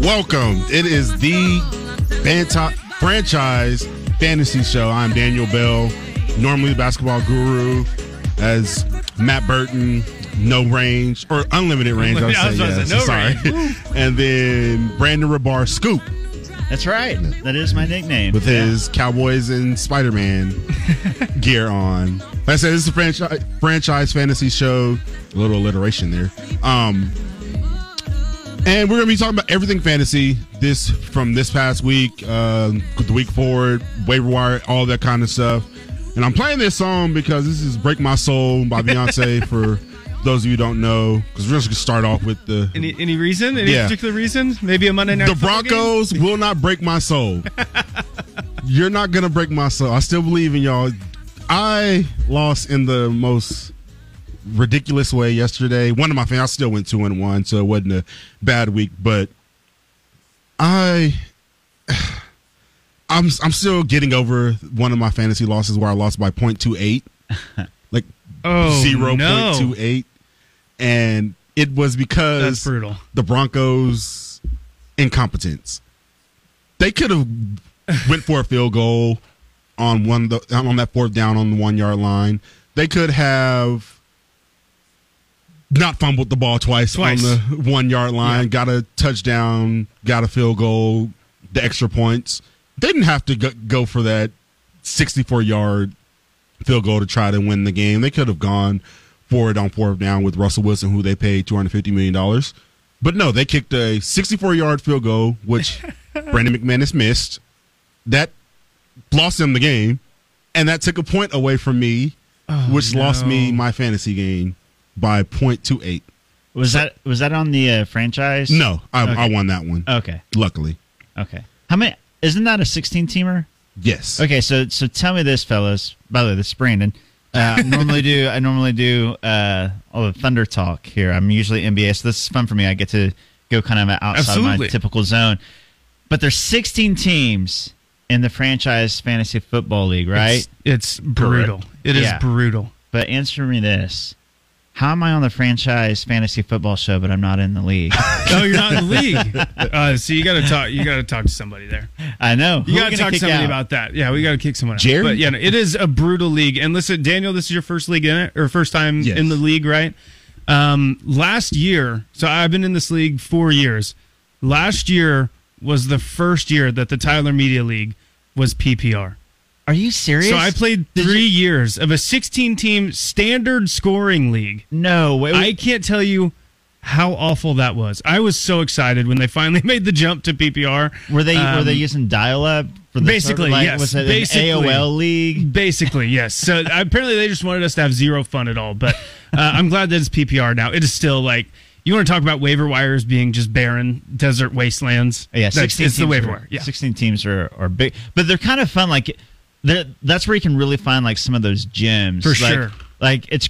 Welcome. It is the Banta- franchise fantasy show. I'm Daniel Bell, normally the basketball guru, as Matt Burton, no range or unlimited range. I would I was say, yes, say, no sorry. and then Brandon Rahbar Scoop That's right. That is my nickname. with his Cowboys and Spider Man gear on. Like I said, this is a franchise franchise fantasy show. A little alliteration there. Um, and we're gonna be talking about everything fantasy. This from this past week, uh, the week forward, waiver wire, all that kind of stuff. And I'm playing this song because this is "Break My Soul" by Beyonce. for those of you who don't know, because we're just gonna start off with the Any any reason? Any Yeah. particular reason? Maybe a Monday night. the? Broncos will not break my soul. You're not gonna break my soul. I still believe in y'all. I lost in the most ridiculous way yesterday. One of my fans, I still went two and one, so it wasn't a bad week. But I, I'm I'm still getting over one of my fantasy losses where I lost by 0.28, like Oh zero no. Point two eight, and it was because the Broncos' incompetence. They could have went for a field goal on one the, on that fourth down on the one yard line. They could have not fumbled the ball twice, Twice. on the one yard line. Got a touchdown, got a field goal, the extra points. They didn't have to go, for that sixty four yard field goal to try to win the game. They could have gone for it on fourth down with Russell Wilson, who they paid two hundred fifty million dollars. But no, they kicked a sixty-four yard field goal, which Brandon McManus missed. That lost them the game, and that took a point away from me, which lost me my fantasy game by 0.28. was that was that on the uh, franchise? No, I, I won that one. Okay. Luckily, Okay. How many? Isn't that a 16 teamer? yes. Okay, so so tell me this, fellas. By the way, this is Brandon. Uh, I normally do I normally do uh, all the thunder talk here. I'm usually NBA, so this is fun for me. I get to go kind of outside my typical zone. But there's 16 teams in the franchise fantasy football league, right? It's, it's brutal. It is Yeah. brutal. But answer me this: How am I on the franchise fantasy football show, but I'm not in the league? no, you're not in the league. Uh, so you got to talk. You got to talk to somebody there. I know. You got to talk to somebody out? about that. Yeah, we got to kick someone out. Jerry? But yeah, no, it is a brutal league. And listen, Daniel, this is your first league in it, or first time Yes. in the league, right? Um, last year, so I've been in this league four years. Last year was the first year that the Tyler Media League was PPR. Are you serious? So I played Did three you- years of a 16 team standard scoring league. No, wait, I can't tell you how awful that was. I was so excited when they finally made the jump to PPR. Were they were they Um, using dial up for the basically. Like, yes. Was it Basically. an AOL league? Basically, yes. So apparently they just wanted us to have zero fun at all. But uh, I'm glad that it's PPR now. It is still like you want to talk about waiver wires being just barren desert wastelands. Yeah, That's- sixteen. It's the waiver are- wire. Yeah. sixteen teams are are big, but they're kind of fun. Like, that's where you can really find like some of those gems. For Like- sure. Like it's,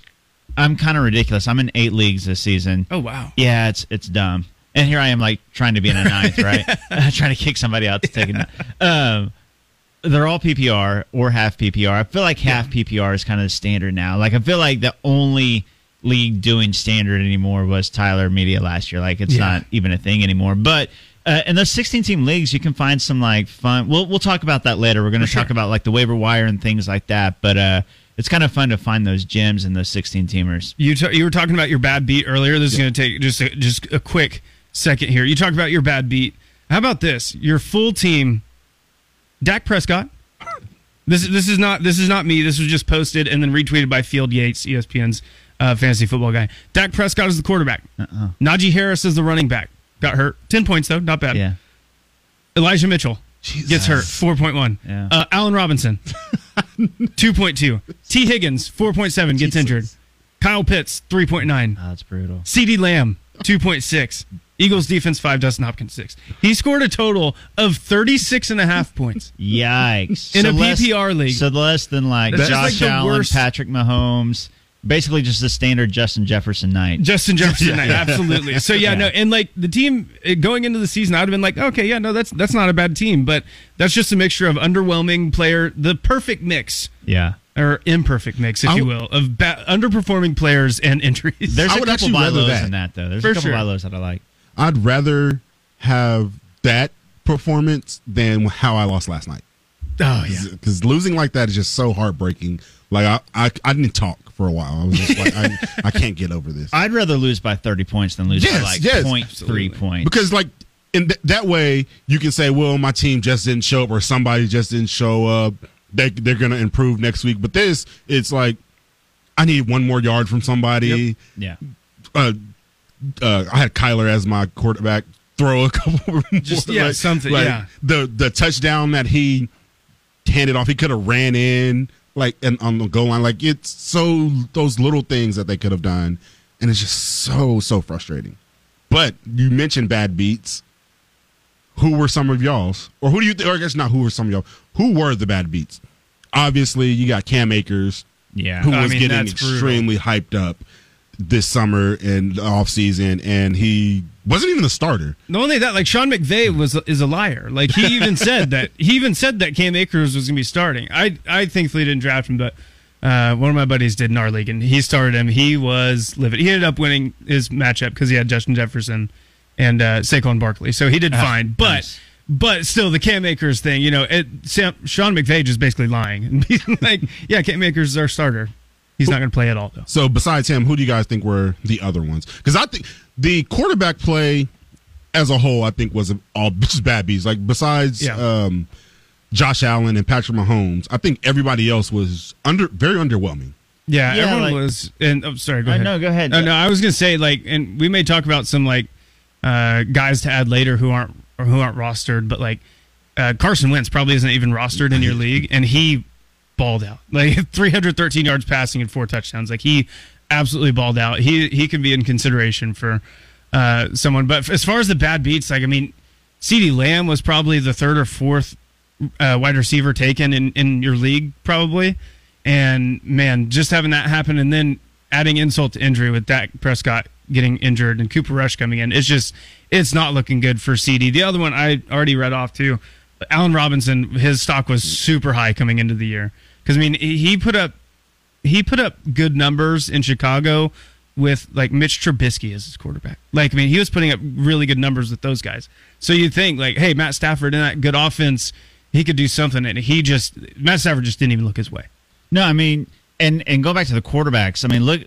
I'm kind of ridiculous. I'm in eight leagues this season. Oh wow. Yeah, it's it's dumb. And here I am, like trying to be in a ninth, right? trying to kick somebody out to take a. Um, they're all PPR or half PPR. I feel like half PPR is kind of the standard now. Like I feel like the only league doing standard anymore was Tyler Media last year. Like it's Yeah. not even a thing anymore. But uh, in those 16 team leagues, you can find some like fun. We'll we'll talk about that later. We're going to talk about like the waiver wire and things like that. But uh, it's kind of fun to find those gems in those 16 teamers. You t- you were talking about your bad beat earlier. This is going to take just a, just a quick second here. You talked about your bad beat. How about this? Your full team, Dak Prescott. This is this is not this is not me. This was just posted and then retweeted by Field Yates, ESPN's uh, fantasy football guy. Dak Prescott is the quarterback. Uh-uh. Najee Harris is the running back. Got hurt. Ten points though, not bad. Yeah. Elijah Mitchell gets hurt. Four point one. Yeah. Uh, Allen Robinson, two point two. Tee Higgins, four point seven, gets injured. Kyle Pitts, three point nine. Oh, that's brutal. CeeDee Lamb, 2.6. Eagles defense, 5. Dustin Hopkins, 6. He scored a total of 36 and a half points. Yikes! In a less- PPR league. so less than like That's Josh like Allen, worst- Patrick Mahomes, basically just the standard Justin Jefferson night. Justin Jefferson, night, absolutely. So yeah, Yeah. no, and like the team uh, going into the season, I'd have been like, okay, yeah, no, that's that's not a bad team, but that's just a mixture of underwhelming player, the perfect mix yeah, or imperfect mix, if I you will, of ba- underperforming players and injuries. There's I a would couple actually buy rather lows that. in that though. There's For a couple sure. buy lows that I like. I'd rather have that performance than how I lost last night. Oh yeah. because losing like that is just so heartbreaking. Like I, I, I didn't talk for a while. I was just like, I, I can't get over this I'd rather lose by 30 points than lose Yes, by like yes. 0.3 points. because like in th- that way you can say, well, my team just didn't show up or somebody just didn't show up. They they're gonna improve next week. But this, it's like I need one more yard from somebody. yeah. Uh, uh, I had Kyler as my quarterback. Throw a couple more. Just- yeah, like- something, like yeah. The the touchdown that he handed off, he could have ran in like and on the goal line. Like it's so those little things that they could have done, and it's just so so frustrating. But you mentioned bad beats. Who were some of y'all's, or who do you? Th- or I guess not. Who were some of y'all? Who were the bad beats? Obviously, you got Cam Akers, Yeah. who I was mean, getting that's brutal. extremely hyped up this summer and the off season, and he wasn't even the starter. Not only that, like Sean McVay was is a liar. Like he even said that he even said that Cam Akers was going to be starting. I I thankfully didn't draft him, but uh, one of my buddies did in our league, and he started him. He was livid. He ended up winning his matchup because he had Justin Jefferson and uh, Saquon Barkley, so he did fine. But nice. but still, the Cam Akers thing, you know, it, Sam, Sean McVay is basically lying and being like, yeah, Cam Akers is our starter. He's not going to play at all though. So besides him, who do you guys think were the other ones? Because I think the quarterback play as a whole, I think was all just bad beats. Like besides Yeah. um, Josh Allen and Patrick Mahomes, I think everybody else was under very underwhelming. Yeah, Yeah, everyone like- was. And I'm oh, sorry, go Uh, ahead. no, go ahead. Uh, no, I was gonna say like, and we may talk about some like uh, guys to add later who aren't or who aren't rostered, but like uh, Carson Wentz probably isn't even rostered in your league, and he balled out like 313 yards passing and four touchdowns. Like he absolutely balled out. He he can be in consideration for uh, someone. But as far as the bad beats, like I mean, CeeDee Lamb was probably the third or fourth uh, wide receiver taken in, in your league, probably. And man, just having that happen and then adding insult to injury with Dak Prescott getting injured and Cooper Rush coming in, it's just it's not looking good for CD. The other one I already read off too. Allen Robinson, his stock was super high coming into the year because I mean he put up he put up good numbers in Chicago with like Mitch Trubisky as his quarterback. Like I mean he was putting up really good numbers with those guys. So you think like hey Matt Stafford in that good offense he could do something and he just Matt Stafford just didn't even look his way. No, I mean, and and go back to the quarterbacks. I mean, look,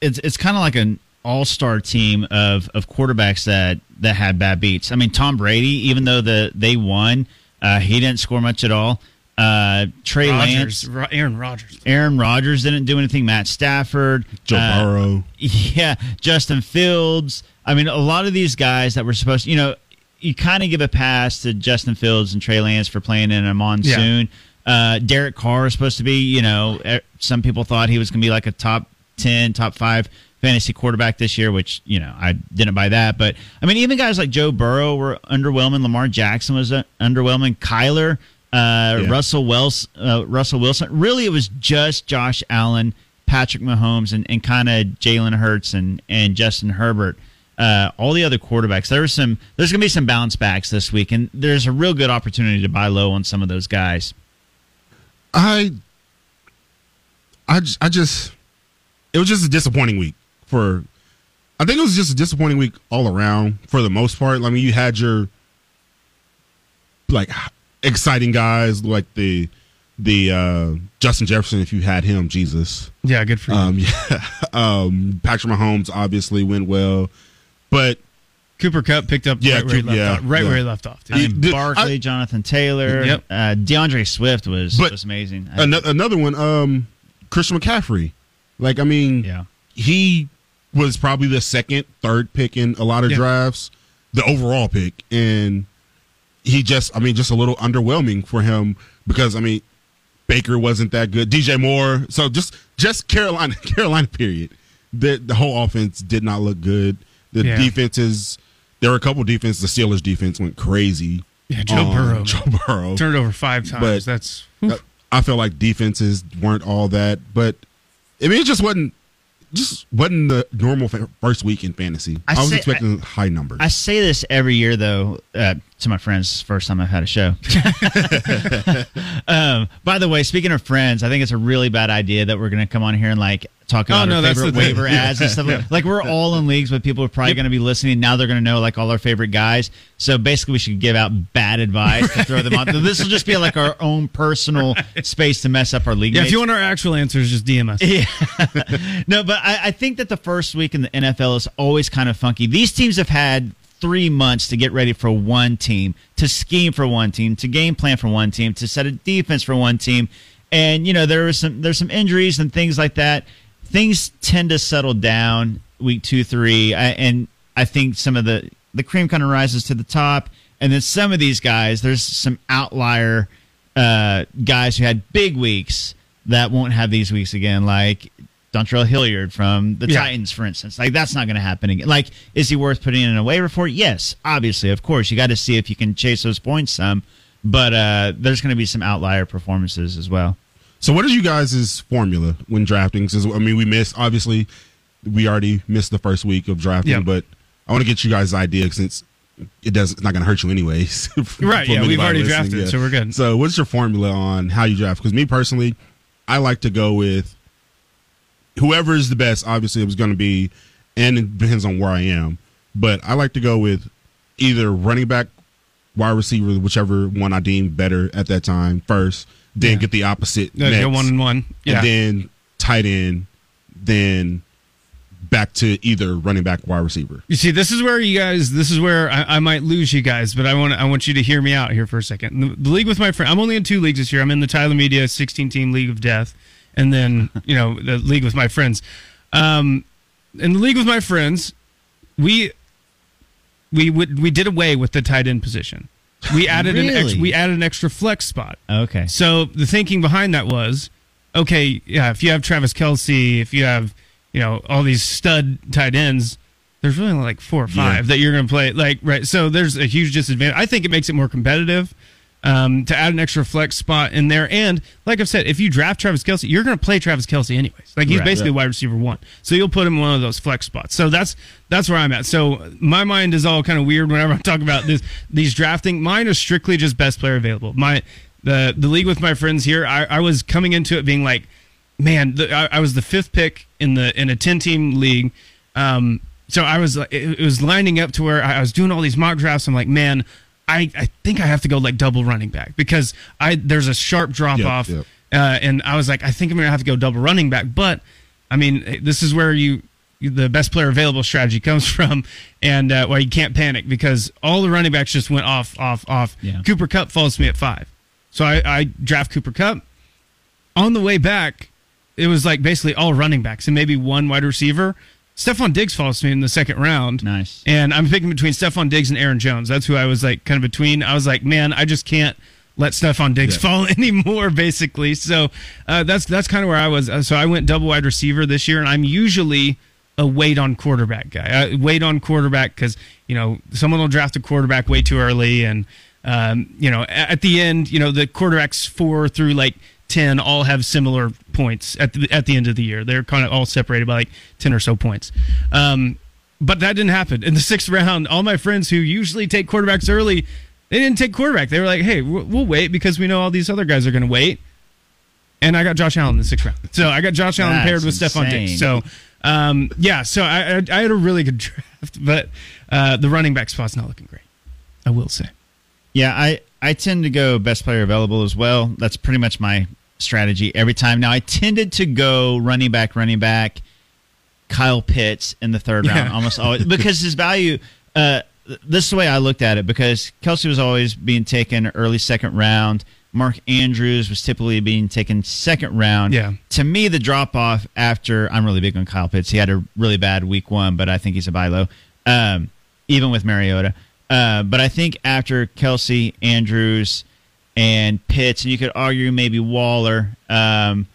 it's it's kind of like an all star team of of quarterbacks that that had bad beats. I mean, Tom Brady, even though the they won, uh, he didn't score much at all. Uh, Trey Rodgers, Lance, Ro- Aaron Rodgers. Aaron Rodgers didn't do anything. Matt Stafford, Joe uh, Burrow. yeah, Justin Fields. I mean, a lot of these guys that were supposed, to, you know, you kind of give a pass to Justin Fields and Trey Lance for playing in a monsoon. Uh, Derek Carr is supposed to be, you know, some people thought he was going to be like a top 10, top five fantasy quarterback this year, which, you know, I didn't buy that. But, I mean, even guys like Joe Burrow were underwhelming. Lamar Jackson was uh, underwhelming. Kyler, uh, Yeah. Russell, Wells, uh, Russell Wilson. Really, it was just Josh Allen, Patrick Mahomes, and, and kind of Jalen Hurts and, and Justin Herbert. Uh, all the other quarterbacks. There was some. There's going to be some bounce backs this week, and there's a real good opportunity to buy low on some of those guys. I, I, I just, it was just a disappointing week for. I think it was just a disappointing week all around for the most part. I mean, you had your like exciting guys like the the uh Justin Jefferson. If you had him, Jesus. Yeah, good for you. Um, yeah, um, Patrick Mahomes obviously went well, but Cooper Kupp picked up Yeah, right where he Coop- left yeah, off. Right yeah. where he left off. Too. I mean, Dude, Barkley, I- Jonathan Taylor, Yep. uh, DeAndre Swift was But was amazing. I- ano- another one, um, Christian McCaffrey. Like, I mean, yeah, he was probably the second, third pick in a lot of Yeah. drafts, the overall pick, and he just, I mean, just a little underwhelming for him because I mean, Baker wasn't that good, DJ Moore, so just just Carolina, Carolina, period. The the whole offense did not look good. The Yeah. defenses, there were a couple defenses. The Steelers defense went crazy. Yeah, Joe on Burrow, Joe Burrow. Turned it over five times. But- That's Uh, I feel like defenses weren't all that, but I mean, it just wasn't just wasn't the normal first week in fantasy. I I, was say- expecting high numbers. I say this every year though. Uh, to my friends, first time I've had a show. um, by the way, speaking of friends, I think it's a really bad idea that we're going to come on here and like talk Oh, about no, our favorite the thing. waiver ads and stuff. like Like we're all in leagues with people who are probably Yep. going to be listening. Now they're going to know like all our favorite guys. So basically, we should give out bad advice to throw them on. This will just be like our own personal space to mess up our league. Yeah, if you want our actual answers, just DM us. Yeah. no, but I, I think that the first week in the NFL is always kind of funky. These teams have had three months to get ready for one team, to scheme for one team, to game plan for one team, to set a defense for one team. And, you know, there some there's some injuries and things like that. Things tend to settle down week two, three. I, and I think some of the the cream kind of rises to the top. And then some of these guys, there's some outlier uh, guys who had big weeks that won't have these weeks again, like Dontrell Hilliard from the Yeah. Titans, for instance. Like that's not going to happen again. Like, is he worth putting in a waiver for? Yes, obviously, of course. You got to see if you can chase those points some, but uh, there's going to be some outlier performances as well. So, what is you guys' formula when drafting? 'Cause, I mean, we missed obviously. We already missed the first week of drafting, Yeah. but I want to get you guys' idea since it does. It's not going to hurt you anyways. for Right, yeah, we've already drafted, so we're good. So, what's your formula on how you draft? Because me personally, I like to go with whoever is the best. Obviously, it was going to be, and it depends on where I am. But I like to go with either running back, wide receiver, whichever one I deem better at that time first. Then Yeah. get the opposite Uh, next, one and one. Yeah. and then tight end, then back to either running back, wide receiver. You see, this is where you guys. This is where I, I might lose you guys, but I want I want you to hear me out here for a second. The, the league with my friend. I'm only in two leagues this year. I'm in the Tyler Media 16 team league of death, and then you know the league with my friends. Um, in the league with my friends, we we would we did away with the tight end position. We added an ex, we added an extra flex spot. Okay. So the thinking behind that was, okay, yeah, if you have Travis Kelce, if you have, you know, all these stud tight ends, there's really like four or five that you're going to play. Like, right. So there's a huge disadvantage. I think it makes it more competitive um, to add an extra flex spot in there. And like I've said, if you draft Travis Kelce, you're going to play Travis Kelce anyways. Like he's Right. basically wide receiver one. So you'll put him in one of those flex spots. So that's that's where I'm at. So my mind is all kind of weird whenever I talk about this these drafting. Mine is strictly just best player available. My the the league with my friends here, I, I was coming into it being like, man, the, I, I was the fifth pick in the in a ten team league. Um, so I was it, it was lining up to where I, I was doing all these mock drafts. I'm like, man, I, I think I have to go like double running back because I there's a sharp drop Yep, off, yep. uh, and I was like, I think I'm gonna have to go double running back. But I mean, this is where you the best player available strategy comes from, and uh, why you can't panic because all the running backs just went off, off, off. Yeah. Cooper Kupp falls to me at five, so I, I draft Cooper Kupp. On the way back, it was like basically all running backs and maybe one wide receiver. Stefon Diggs falls to me in the second round. Nice. And I'm picking between Stefon Diggs and Aaron Jones. That's who I was like kind of between. I was like, man, I just can't let Stefon Diggs Yeah. fall anymore, basically. So uh, that's that's kind of where I was. Uh, So I went double wide receiver this year, and I'm usually a wait on quarterback guy. I wait on quarterback because you know someone will draft a quarterback way too early, and um, you know at the end, you know the quarterbacks four through like ten all have similar points at the at the end of the year. They're kind of all separated by like ten or so points. Um, but that didn't happen in the sixth round. All my friends who usually take quarterbacks early, they didn't take quarterback. They were like, "Hey, we'll we'll wait because we know all these other guys are going to wait." And I got Josh Allen in the sixth round. So I got Josh Allen That's paired with Stefon Diggs. So um, yeah, so I, I I had a really good draft, but uh, the running back spot's not looking great. I will say. Yeah, I, I tend to go best player available as well. That's pretty much my strategy every time. Now, I tended to go running back, running back, Kyle Pitts in the third round Yeah. almost always because his value. Uh, this is the way I looked at it because Kelce was always being taken early second round. Mark Andrews was typically being taken second round. Yeah. To me, the drop off after I'm really big on Kyle Pitts. He had a really bad week one, but I think he's a buy low, um, even with Mariota. Uh, but I think after Kelce, Andrews, and Pitts, and you could argue maybe Waller, um,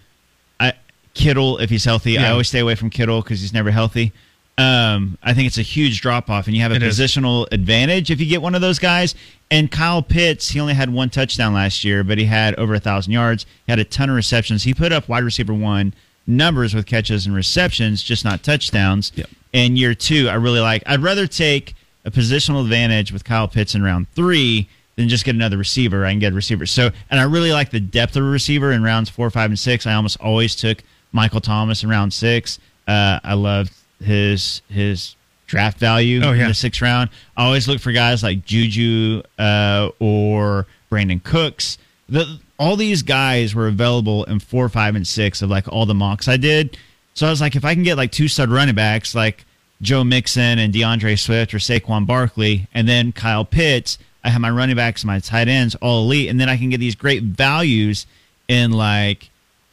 I, Kittle if he's healthy. I always stay away from Kittle because he's never healthy. Um, I think it's a huge drop off, and you have a It is. positional advantage if you get one of those guys. And Kyle Pitts, he only had one touchdown last year, but he had over a thousand yards. He had a ton of receptions. He put up wide receiver one numbers with catches and receptions, just not touchdowns. Yep. And year two, I really like. I'd rather take a positional advantage with Kyle Pitts in round three than just get another receiver. I can get a receiver. So, and I really like the depth of a receiver in rounds four, five, and six. I almost always took Michael Thomas in round six. Uh, I loved his his draft value Oh, in yeah. the sixth round. I always look for guys like Juju uh, or Brandin Cooks. The, all these guys were available in four, five, and six of like all the mocks I did. So I was like, if I can get like two stud running backs like Joe Mixon and DeAndre Swift or Saquon Barkley, and then Kyle Pitts, I have my running backs, my tight ends, all elite, and then I can get these great values in like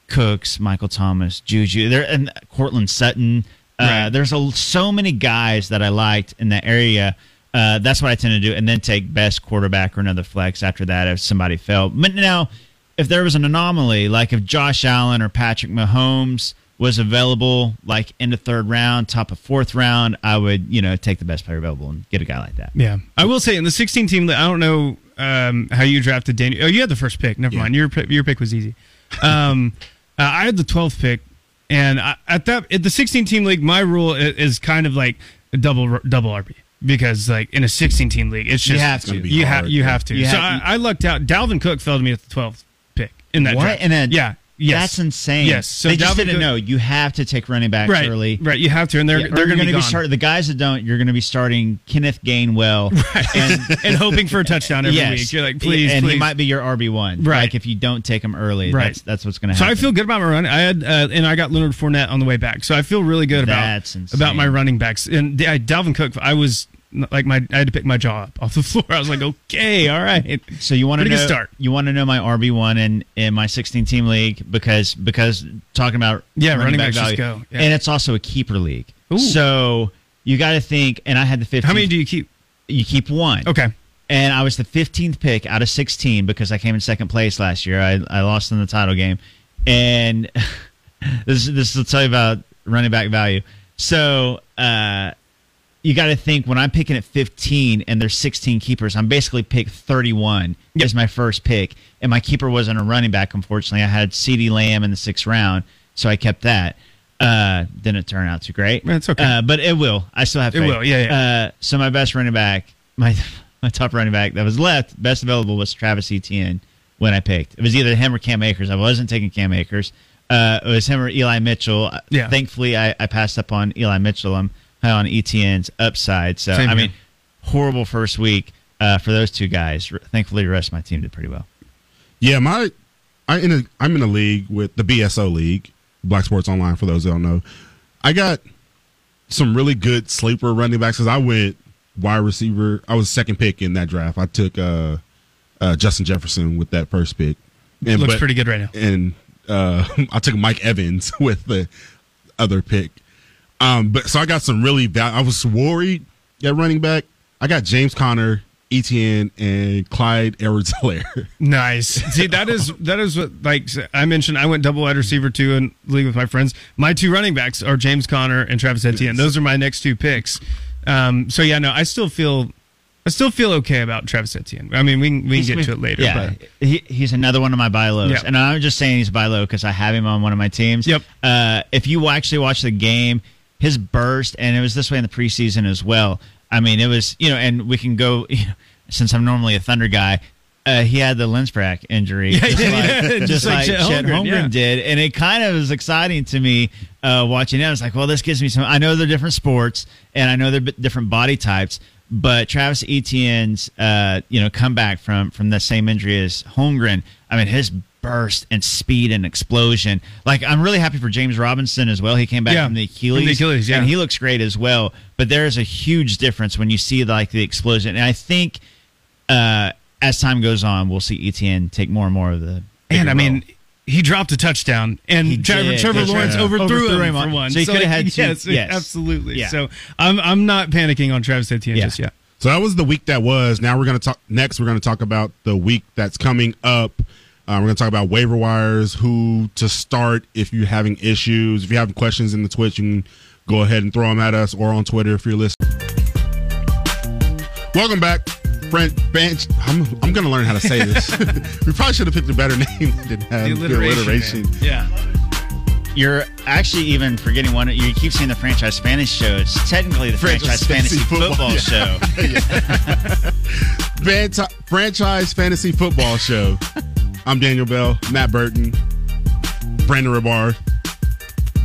Cooks, Michael Thomas, Juju, there, and Courtland Sutton. Uh, Right. there's a, so many guys that I liked in that area. Uh, that's what I tend to do, and then take best quarterback or another flex after that if somebody fell. But now, if there was an anomaly, like if Josh Allen or Patrick Mahomes was available, like in the third round, top of fourth round, I would you know take the best player available and get a guy like that. Yeah, I will say in the 16 team, I don't know um, how you drafted Daniel. Oh, you had the first pick. Never Yeah. mind. Your pick- your pick was easy. Um, uh, I had the 12th pick, and I, at that at the 16 team league, my rule is, is kind of like a double double RB because like in a 16 team league, it's just You have gonna to. you have hard. you have to. You so have- I, I lucked out. Dalvin Cook fell to me at the 12th pick in that What? draft. And then- yeah, yes, That's insane. Yes, so they just Dalvin didn't Cook- know. You have to take running backs Right, early. right. You have to, and they're Yeah, they're going to gonna be, starting. the guys that don't. You're going to be starting Kenneth Gainwell, and and hoping for a touchdown every yes, week. You're like, please, and please. he might be your RB one. Right. like if you don't take him early, Right. That's, that's what's going to happen. So. I feel good about my run. I had uh, and I got Leonard Fournette on the way back. So I feel really good about insane. about my running backs. And uh, Dalvin Cook, I was like my I had to pick my jaw up off the floor. I was like, okay, all right. So you want to know? start. You want to know my RB one in in my 16 team league because because talking about Yeah, running backs value, just go. Yeah. and it's also a keeper league. Ooh. So you got to think. And I had the 15. How many do you keep? you keep one? Okay, and I was the 15th pick out of 16 because I came in second place last year. I, I lost in the title game, and this this will tell you about running back value. So uh, you got to think when I'm picking at 15 and there's 16 keepers, I'm basically pick 31 Yep. as my first pick, and my keeper wasn't a running back. Unfortunately, I had CeeDee Lamb in the sixth round, so I kept that. Uh, didn't turn out too great. It's okay. uh, but it will. I still have It faith. will, yeah, yeah. Uh, so my best running back, my my top running back that was left, best available was Travis Etienne when I picked. It was either him or Cam Akers. I wasn't taking Cam Akers. Uh, it was him or Eli Mitchell. Yeah. Thankfully, I, I passed up on Eli Mitchell. I'm on Etienne's upside. So Same I here. mean, horrible first week uh, for those two guys. R- Thankfully, the rest of my team did pretty well. Yeah, my I in a I'm in a league with the BSO league, Black Sports Online. For those that don't know, I got some really good sleeper running backs. Cause I went wide receiver. I was second pick in that draft. I took uh, uh, Justin Jefferson with that first pick. And, looks but- pretty good right now. And uh, I took Mike Evans with the other pick. Um, but so I got some really. bad. I was worried at running back. I got James Conner, Etienne, and Clyde Edwards-Helaire. Nice. See, that is that is what like I mentioned. I went double wide receiver too in league with my friends. My two running backs are James Conner and Travis Etienne. Those are my next two picks. Um, so yeah, no, I still feel I still feel okay about Travis Etienne. I mean, we can, we can get to it later. Yeah, but he, he's another one of my buy lows, Yeah. and I'm just saying he's buy low because I have him on one of my teams. Yep. Uh, if you actually watch the game, his burst, and it was this way in the preseason as well. I mean, it was you know, and we can go you know, since I'm normally a Thunder guy. Uh, he had the Lisfranc injury, Yeah, just yeah, like, yeah. just Just like like Chet Holmgren, Holmgren did, and it kind of was exciting to me uh, watching it. I was like, well, this gives me some. I know they're different sports, and I know they're b- different body types, but Travis Etienne's, uh, you know, comeback from from the same injury as Holmgren. I mean, his burst and speed and explosion. Like, I'm really happy for James Robinson as well. He came back Yeah, from the from Achilles, the Achilles, yeah. and he looks great as well. But there is a huge difference when you see like the explosion, and I think uh, as time goes on, we'll see Etienne take more and more of the. and I mean. role. He dropped a touchdown, and He Trevor. Trevor Lawrence right. overthrew, Overthrew him, him for one. so he coulda had two- Yes, yes. absolutely. Yeah. So I'm I'm not panicking on Travis Etienne Yeah. just yet. So that was the week that was. Now we're going to talk. Next, we're going to talk about the week that's coming up. Uh, we're going to talk about waiver wires, who to start if you're having issues. If you have questions in the Twitch, you can go ahead and throw them at us or on Twitter if you're listening. Welcome back, Brent Bench. I'm, I'm going to learn how to say this. we probably should have picked a better name than have The alliteration. the alliteration. man. Yeah. you're actually even forgetting one. You keep saying the franchise fantasy show. It's technically the Franchise franchise, fantasy, fantasy football, football. show. Fanta- franchise fantasy football show. I'm Daniel Bell, Matt Burton, Brandon Rahbar.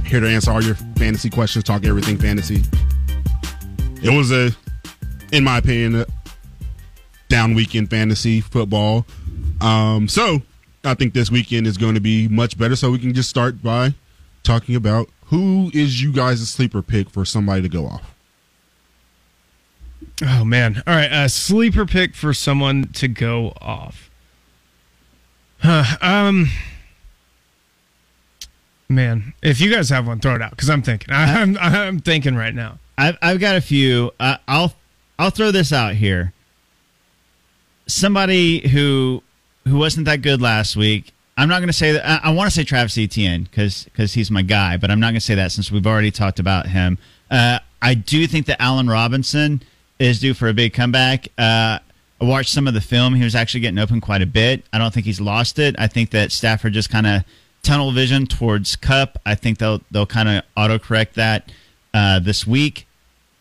Here to answer all your fantasy questions, talk everything fantasy. It was a, in my opinion, a down weekend fantasy football. Um, so I think this weekend is going to be much better. So we can just start by talking about who is you guys' sleeper pick for somebody to go off. Oh man! All right, a sleeper pick for someone to go off. Huh, um, man, if you guys have one, throw it out because I'm thinking. I'm I'm thinking right now. I've, I've got a few. Uh, I'll I'll throw this out here. Somebody who who wasn't that good last week. I'm not going to say that. I, I want to say Travis Etienne because he's my guy, but I'm not going to say that since we've already talked about him. Uh, I do think that Allen Robinson is due for a big comeback. Uh, I watched some of the film. He was actually getting open quite a bit. I don't think he's lost it. I think that Stafford just kind of tunnel vision towards Kupp. I think they'll they'll kind of autocorrect that uh, this week.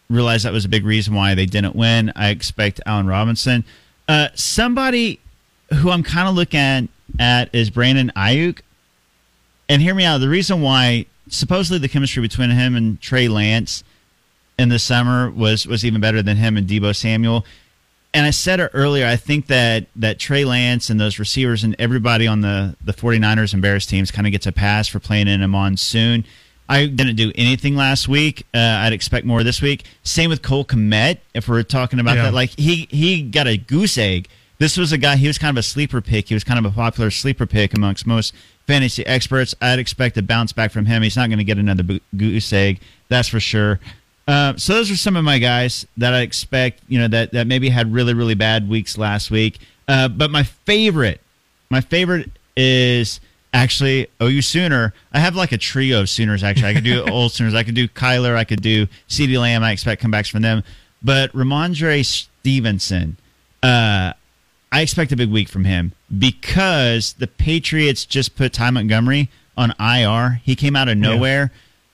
Realize that was a big reason why they didn't win. I expect Allen Robinson. Uh, somebody who I'm kind of looking at is Brandon Aiyuk. And hear me out. The reason why supposedly the chemistry between him and Trey Lance in the summer was was even better than him and Deebo Samuel. And I said it earlier, I think that that Trey Lance and those receivers and everybody on the the 49ers and Bears teams kind of gets a pass for playing in a monsoon. I didn't do anything last week. Uh, I'd expect more this week. Same with Cole Kmet. If we're talking about Yeah. that, like he he got a goose egg. This was a guy. He was kind of a sleeper pick. He was kind of a popular sleeper pick amongst most fantasy experts. I'd expect a bounce back from him. He's not going to get another goose egg, that's for sure. Uh, so those are some of my guys that I expect. You know that that maybe had really really bad weeks last week. Uh, but my favorite, my favorite is actually OU Sooner. I have like a trio of Sooners. Actually, I could do old Sooners. I could do Kyler. I could do CeeDee Lamb. I expect comebacks from them. But Rhamondre Stevenson, uh, I expect a big week from him because the Patriots just put Ty Montgomery on IR. He came out of nowhere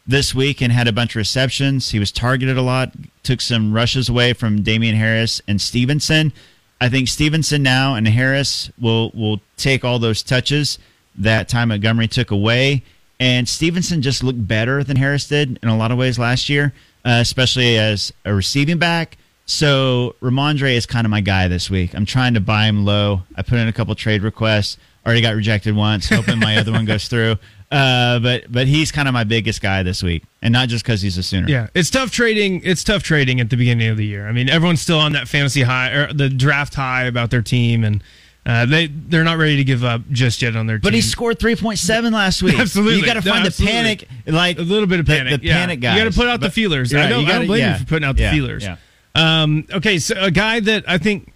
this week and had a bunch of receptions. He was targeted a lot, took some rushes away from Damien Harris and Stevenson. I think Stevenson now and Harris will will take all those touches that Ty Montgomery took away. And Stevenson just looked better than Harris did in a lot of ways last year, uh, especially as a receiving back. So Rhamondre is kind of my guy this week. I'm trying to buy him low. I put in a couple trade requests. Already got rejected once. Hoping my other one goes through. Uh, but but he's kind of my biggest guy this week, and not just because he's a Sooner. Yeah, it's tough trading. It's tough trading at the beginning of the year. I mean, everyone's still on that fantasy high or the draft high about their team, and uh, they they're not ready to give up just yet on their team. But team. he scored 3.7 last week. Absolutely. You got to find absolutely. the panic, like a little bit of panic. The, yeah. panic guys. You got to put out the feelers. Yeah, I don't, you I don't gotta- blame yeah. you for putting out the feelers. yeah. Um, okay, so a guy that I think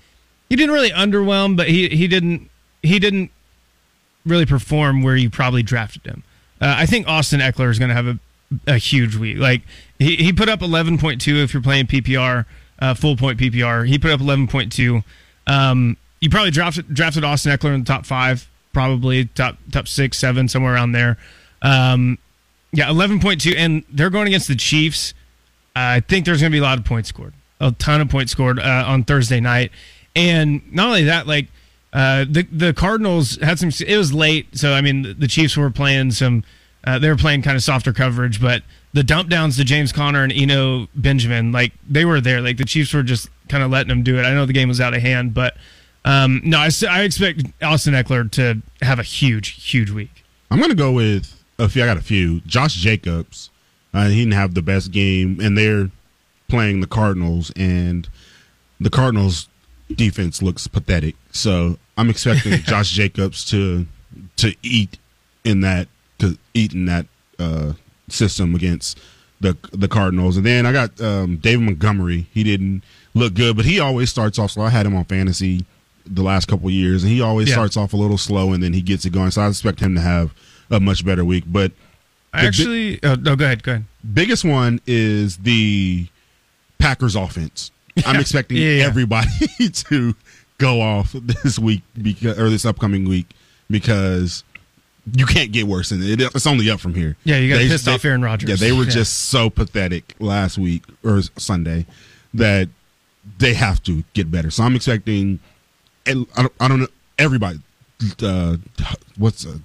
he didn't really underwhelm, but he he didn't he didn't really perform where you probably drafted him. Uh, I think Austin Ekeler is going to have a, a huge week. Like he, he put up 11.2 if you're playing PPR, uh, full point PPR. He put up 11.2. Um, you probably drafted drafted Austin Ekeler in the top five, probably top top six, seven, somewhere around there. Um, yeah, 11.2, and they're going against the Chiefs. I think there's going to be a lot of points scored, a ton of points scored uh, on Thursday night, and not only that, like uh, the the Cardinals had some. It was late, so I mean the, the Chiefs were playing some. Uh, they were playing kind of softer coverage, but the dump downs to James Conner and Eno Benjamin, like they were there. Like the Chiefs were just kind of letting them do it. I know the game was out of hand, but um, no, I expect Austin Ekeler to have a huge, huge week. I'm gonna go with a few. I got a few. Josh Jacobs. Uh, he didn't have the best game, and they're playing the Cardinals, and the Cardinals defense looks pathetic. So I'm expecting Josh Jacobs to to eat in that to eat in that uh, system against the the Cardinals. And then I got um, David Montgomery. He didn't look good, but he always starts off slow. I had him on fantasy the last couple of years, and he always Yeah. starts off a little slow, and then he gets it going. So I expect him to have a much better week. But The bi- actually, oh, no, go ahead, go ahead. biggest one is the Packers offense. I'm expecting Yeah, everybody to go off this week because or this upcoming week because you can't get worse than it. It's only up from here. Yeah, you got They- pissed they- off Aaron Rodgers. Yeah, they were Yeah. just so pathetic last week or Sunday that they have to get better. So I'm expecting. I don't, I don't know everybody. Uh, what's uh,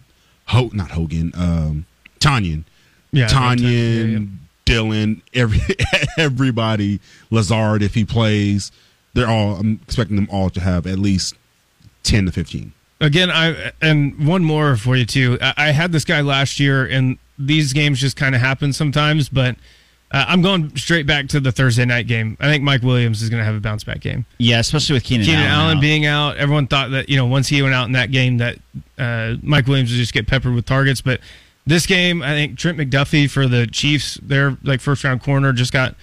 Ho? Not Hogan. Um, Tonyan. Yeah, Tonyan. Dillon, every everybody, Lazard if he plays, they're all. I'm expecting them all to have at least ten to fifteen. Again, I and one more for you too. I, I had this guy last year, and these games just kind of happen sometimes. But uh, I'm going straight back to the Thursday night game. I think Mike Williams is going to have a bounce back game. Yeah, especially with Keenan, Keenan Allen out. being out, everyone thought that you know once he went out in that game that uh, Mike Williams would just get peppered with targets. But this game, I think Trent McDuffie for the Chiefs, their like first round corner, just got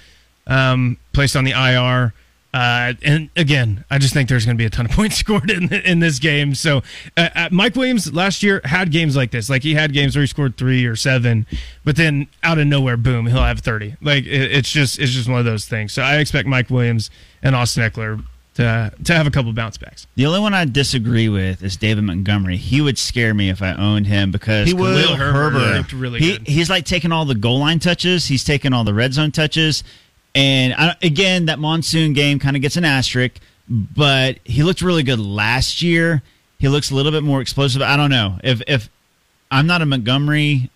um, placed on the IR. Uh, and again, I just think there's going to be a ton of points scored in in this game. So uh, uh, Mike Williams last year had games like this. Like he had games where he scored three or seven, but then out of nowhere, boom, he'll have thirty. Like it, it's just it's just one of those things. So I expect Mike Williams and Austin Ekeler to to have a couple bounce backs. The only one I disagree with is David Montgomery. He would scare me if I owned him because He would. Khalil Herbert really he, good. he's like taking all the goal line touches. He's taking all the red zone touches. And I, again, that monsoon game kind of gets an asterisk, but he looked really good last year. He looks a little bit more explosive. I don't know if if I'm not a Montgomery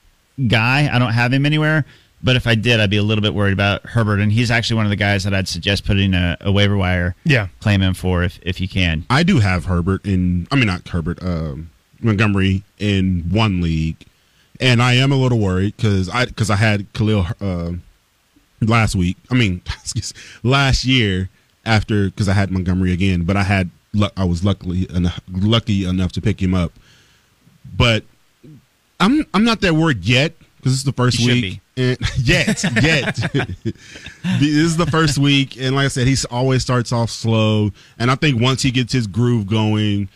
guy. I don't have him anywhere. But if I did, I'd be a little bit worried about Herbert. And he's actually one of the guys that I'd suggest putting a, a waiver wire Yeah. claim in for if if you can. I do have Herbert in. I mean, not Herbert. Um, Montgomery in one league, and I am a little worried because I because I had Khalil uh, last week. I mean, last year after because I had Montgomery again, but I had luck. I was luckily enough, lucky enough to pick him up, but I'm I'm not that worried yet because this is the first You should week. And yet, yet, this is the first week, and like I said, he always starts off slow. And I think once he gets his groove going,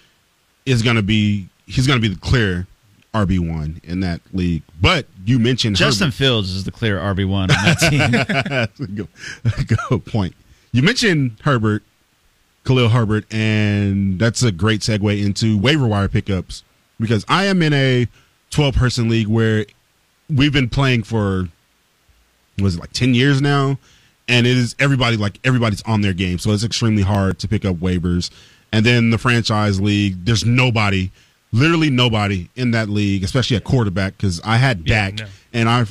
is going to be he's going to be the clear RB one in that league. But you mentioned Justin Herbert. Fields is the clear RB one on that team. Good, good point. You mentioned Herbert, Khalil Herbert, and that's a great segue into waiver wire pickups because I am in a 12 person league where we've been playing for was it like 10 years now? And it is everybody like everybody's on their game. So it's extremely hard to pick up waivers. And then the franchise league there's nobody literally nobody in that league especially at quarterback because i had Yeah, Dak no. and i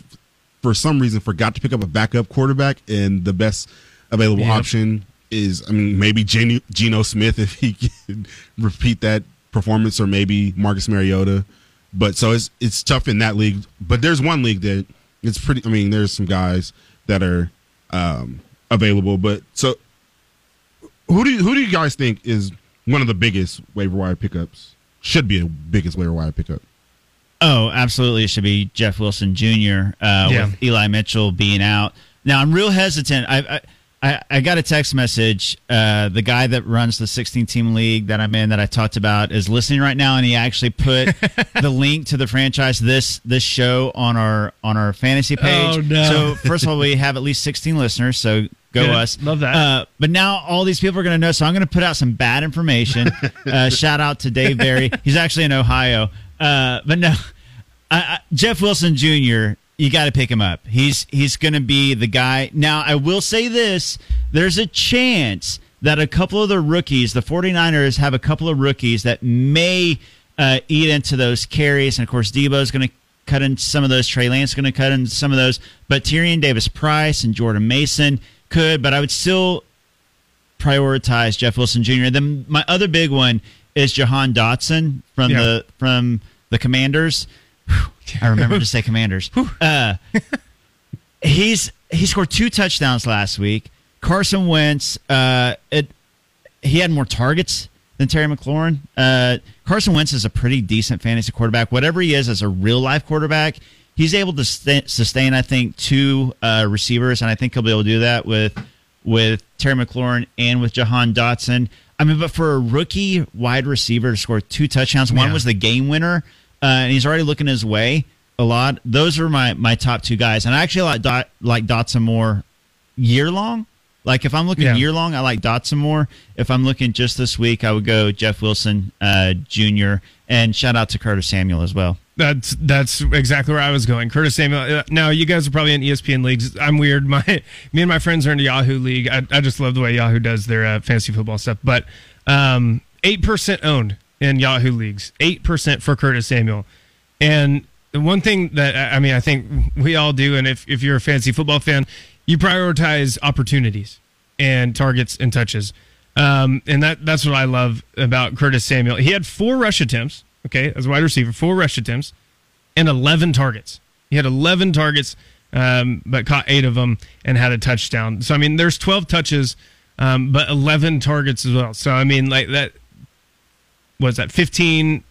for some reason forgot to pick up a backup quarterback. And the best available Yep. option is i mean maybe Geno, Geno smith if he can repeat that performance or maybe marcus mariota but so it's it's tough in that league but there's one league that it's pretty i mean there's some guys that are um available but so who do you, who do you guys think is one of the biggest waiver wire pickups should be the biggest waiver wire pickup oh, absolutely. It should be Jeff Wilson Jr. Uh, Yeah. with Eli Mitchell being out. Now I'm real hesitant. I I, I, I got a text message. Uh, the guy that runs the 16 team league that I'm in that I talked about is listening right now, and he actually put the link to the franchise this this show on our on our fantasy page. Oh, no. So first of all, we have at least 16 listeners. So go Good. us. Love that. Uh, but now all these people are going to know. So I'm going to put out some bad information. uh, shout out to Dave Barry. He's actually in Ohio. Uh, but no, I, I, Jeff Wilson Jr. You got to pick him up. He's he's going to be the guy. Now I will say this: there's a chance that a couple of the rookies, the 49ers, have a couple of rookies that may uh, eat into those carries, and of course Deebo is going to cut in some of those. Trey Lance is going to cut in some of those, but Tyrion Davis Price and Jordan Mason could. But I would still prioritize Jeff Wilson Jr. Then my other big one is Jahan Dotson from Yeah. the from the Commanders. I remember to say Commanders. Uh, he's he scored two touchdowns last week. Carson Wentz, uh, it he had more targets than Terry McLaurin. Uh, Carson Wentz is a pretty decent fantasy quarterback. Whatever he is as a real life quarterback, he's able to sta sustain, I think, two uh, receivers, and I think he'll be able to do that with with Terry McLaurin and with Jahan Dotson. I mean, but for a rookie wide receiver to score two touchdowns, one was the game winner, uh, and he's already looking his way a lot. Those are my my top two guys, and I actually like Dot, like Dotson more year long. Like if I'm looking Yeah. year long, I like Dotson more. If I'm looking just this week, I would go Jeff Wilson uh, Jr. and shout out to Curtis Samuel as well. That's that's exactly where I was going. Curtis Samuel. uh, Now you guys are probably in ESPN leagues. I'm weird. My me and my friends are in the Yahoo league. I, I just love the way Yahoo does their uh, fantasy football stuff. But um, eight percent owned in Yahoo leagues. Eight percent for Curtis Samuel. And the one thing that I mean, I think we all do, and if if you're a fantasy football fan, you prioritize opportunities and targets and touches. Um, and that that's what I love about Curtis Samuel. He had four rush attempts, okay, as a wide receiver, four rush attempts, and 11 targets. He had 11 targets, um, but caught eight of them and had a touchdown. So I mean, there's 12 touches, um, but 11 targets as well. So I mean, like that was that 15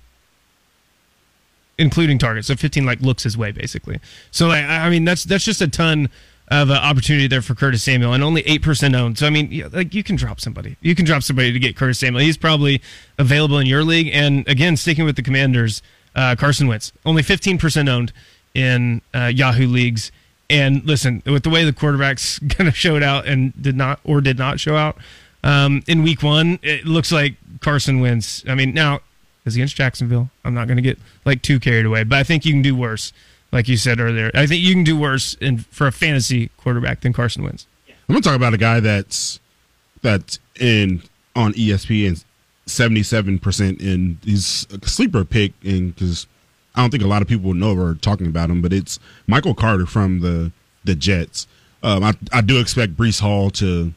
including targets. So 15 like looks his way basically. So like, I mean that's that's just a ton of uh, opportunity there for Curtis Samuel and only 8% owned. So I mean yeah, like you can drop somebody. You can drop somebody to get Curtis Samuel. He's probably available in your league and again sticking with the Commanders uh, Carson Wentz. Only 15% owned in uh, Yahoo leagues. And listen, with the way the quarterback's kind of showed out and did not or did not show out um, in week one, it looks like Carson Wentz. I mean, now is against Jacksonville. I'm not going to get like too carried away, but I think you can do worse. Like you said earlier, I think you can do worse in, for a fantasy quarterback than Carson Wentz. I'm gonna talk about a guy that's that's in on ESPN, seventy seven percent in. He's a sleeper pick, and because I don't think a lot of people know or are talking about him, but it's Michael Carter from the the Jets. Um, I I do expect Breece Hall to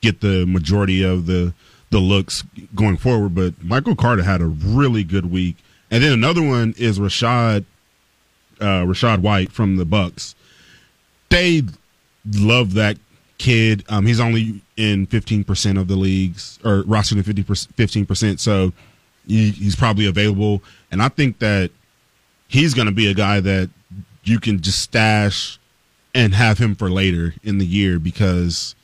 get the majority of the the looks going forward, but Michael Carter had a really good week, and then another one is Rachaad uh, Rachaad White from the Bucs. They love that kid. Um, he's only in 15% of the leagues or rostered in 15%. So he, he's probably available. And I think that he's going to be a guy that you can just stash and have him for later in the year because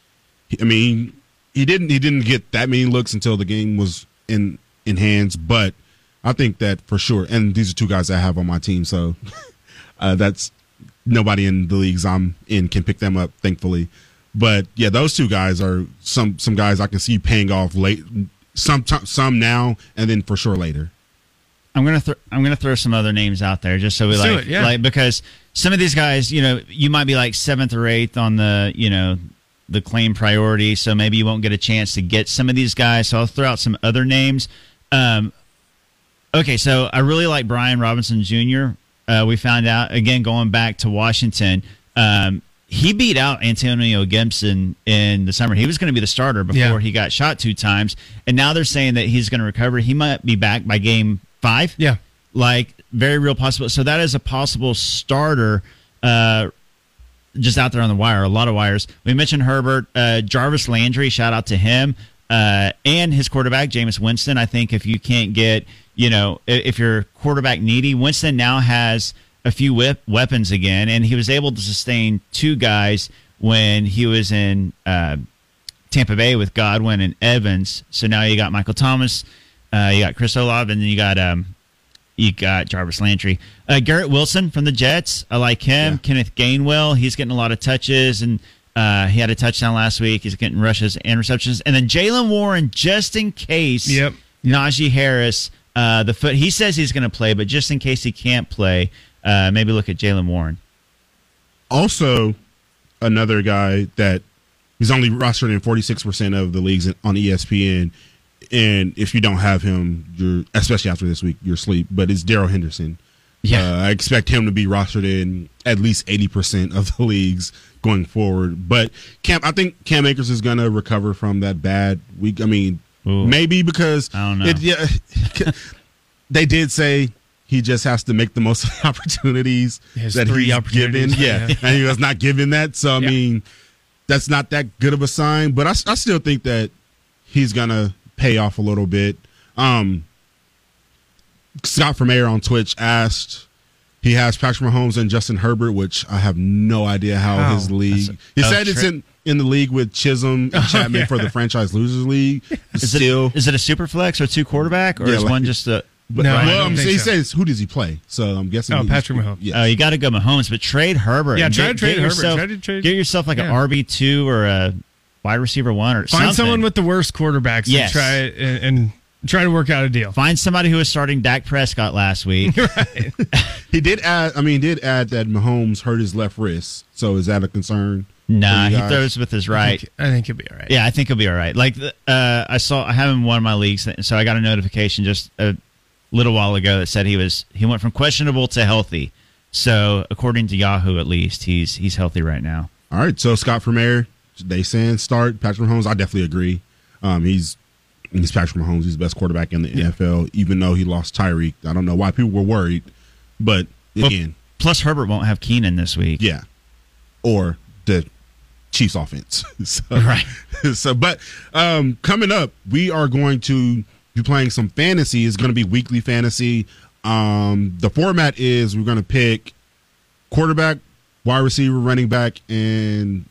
I mean, he didn't he didn't get that many looks until the game was in in hands, but I think that for sure. And these are two guys I have on my team, so uh, that's nobody in the leagues I'm in can pick them up, thankfully. But yeah, those two guys are some some guys I can see paying off late, some some now and then for sure later. I'm gonna th- I'm gonna throw some other names out there just so we Let's like it, yeah. like because some of these guys, you know, you might be like seventh or eighth on the you know the claim priority, so maybe you won't get a chance to get some of these guys. So I'll throw out some other names. Um, okay, so I really like Brian Robinson Jr. Uh, we found out again going back to Washington. Um, he beat out Antonio Gibson in the summer. He was going to be the starter before Yeah. he got shot two times, and now they're saying that he's going to recover. He might be back by game five. Yeah. like very real possible. So that is a possible starter. Uh, just out there on the wire, a lot of wires. We mentioned Herbert, uh, Jarvis Landry. Shout out to him uh, and his quarterback, Jameis Winston. I think if you can't get, you know, if you're quarterback needy, Winston now has a few whip weapons again, and he was able to sustain two guys when he was in uh, Tampa Bay with Godwin and Evans. So now you got Michael Thomas, uh, you got Chris Olave, and then you got um, you got Jarvis Landry. Uh, Garrett Wilson from the Jets. I like him. Yeah. Kenneth Gainwell. He's getting a lot of touches, and uh, he had a touchdown last week. He's getting rushes and receptions. And then Jaylen Warren, just in case. Yep. Najee Harris, uh, the foot. He says he's going to play, but just in case he can't play, uh, maybe look at Jaylen Warren. Also, another guy that he's only rostered in 46% of the leagues on ESPN. And if you don't have him, you're especially after this week, you're asleep. But it's Darrell Henderson. Yeah. Uh, I expect him to be rostered in at least 80% of the leagues going forward. But Cam, I think Cam Akers is going to recover from that bad week. I mean, Ooh. maybe because I don't know. It, yeah, they did say he just has to make the most of the opportunities that he's opportunities. given. Yeah, Yeah. and he was not given that. So I Yeah. mean, that's not that good of a sign. But I, I still think that he's gonna pay off a little bit. Um, Scott from Air on Twitch asked. He has Patrick Mahomes and Justin Herbert, which I have no idea how How? his league. That's he a- oh, said it's in in the league with Chisholm and Chapman yeah. for the franchise losers league. Is Still, it, is it a super flex or two quarterback, or Yeah, is like- one just a. but, No, I well, don't I'm, he so. says who does he play? So I'm guessing. Oh, he's- Patrick Mahomes. Yes. Oh, you got to go Mahomes, but trade Herbert. Yeah, try get- to trade get Herbert. Yourself, Try to trade- get yourself like Yeah. an RB two or a wide receiver one or Find something. someone with the worst quarterbacks Yes. and try and, and try to work out a deal. Find somebody who was starting Dak Prescott last week. He did add. I mean, he did add that Mahomes hurt his left wrist. So is that a concern? Nah, he throws with his right. I think he'll be all right. Yeah, I think he'll be all right. Like uh, I saw, I have him in one of my leagues, so I got a notification just a little while ago that said he was he went from questionable to healthy. So according to Yahoo, at least he's he's healthy right now. All right. So Scott for mayor, they saying start Patrick Mahomes. I definitely agree. Um, he's he's Patrick Mahomes. He's the best quarterback in the NFL. Even though he lost Tyreek, I don't know why people were worried, but again, Plus Herbert won't have Keenan this week. yeah, or the Chiefs offense. so, Right. So, but um, coming up, we are going to be playing some fantasy. It's going to be weekly fantasy. Um, the format is we're going to pick quarterback, wide receiver, running back, and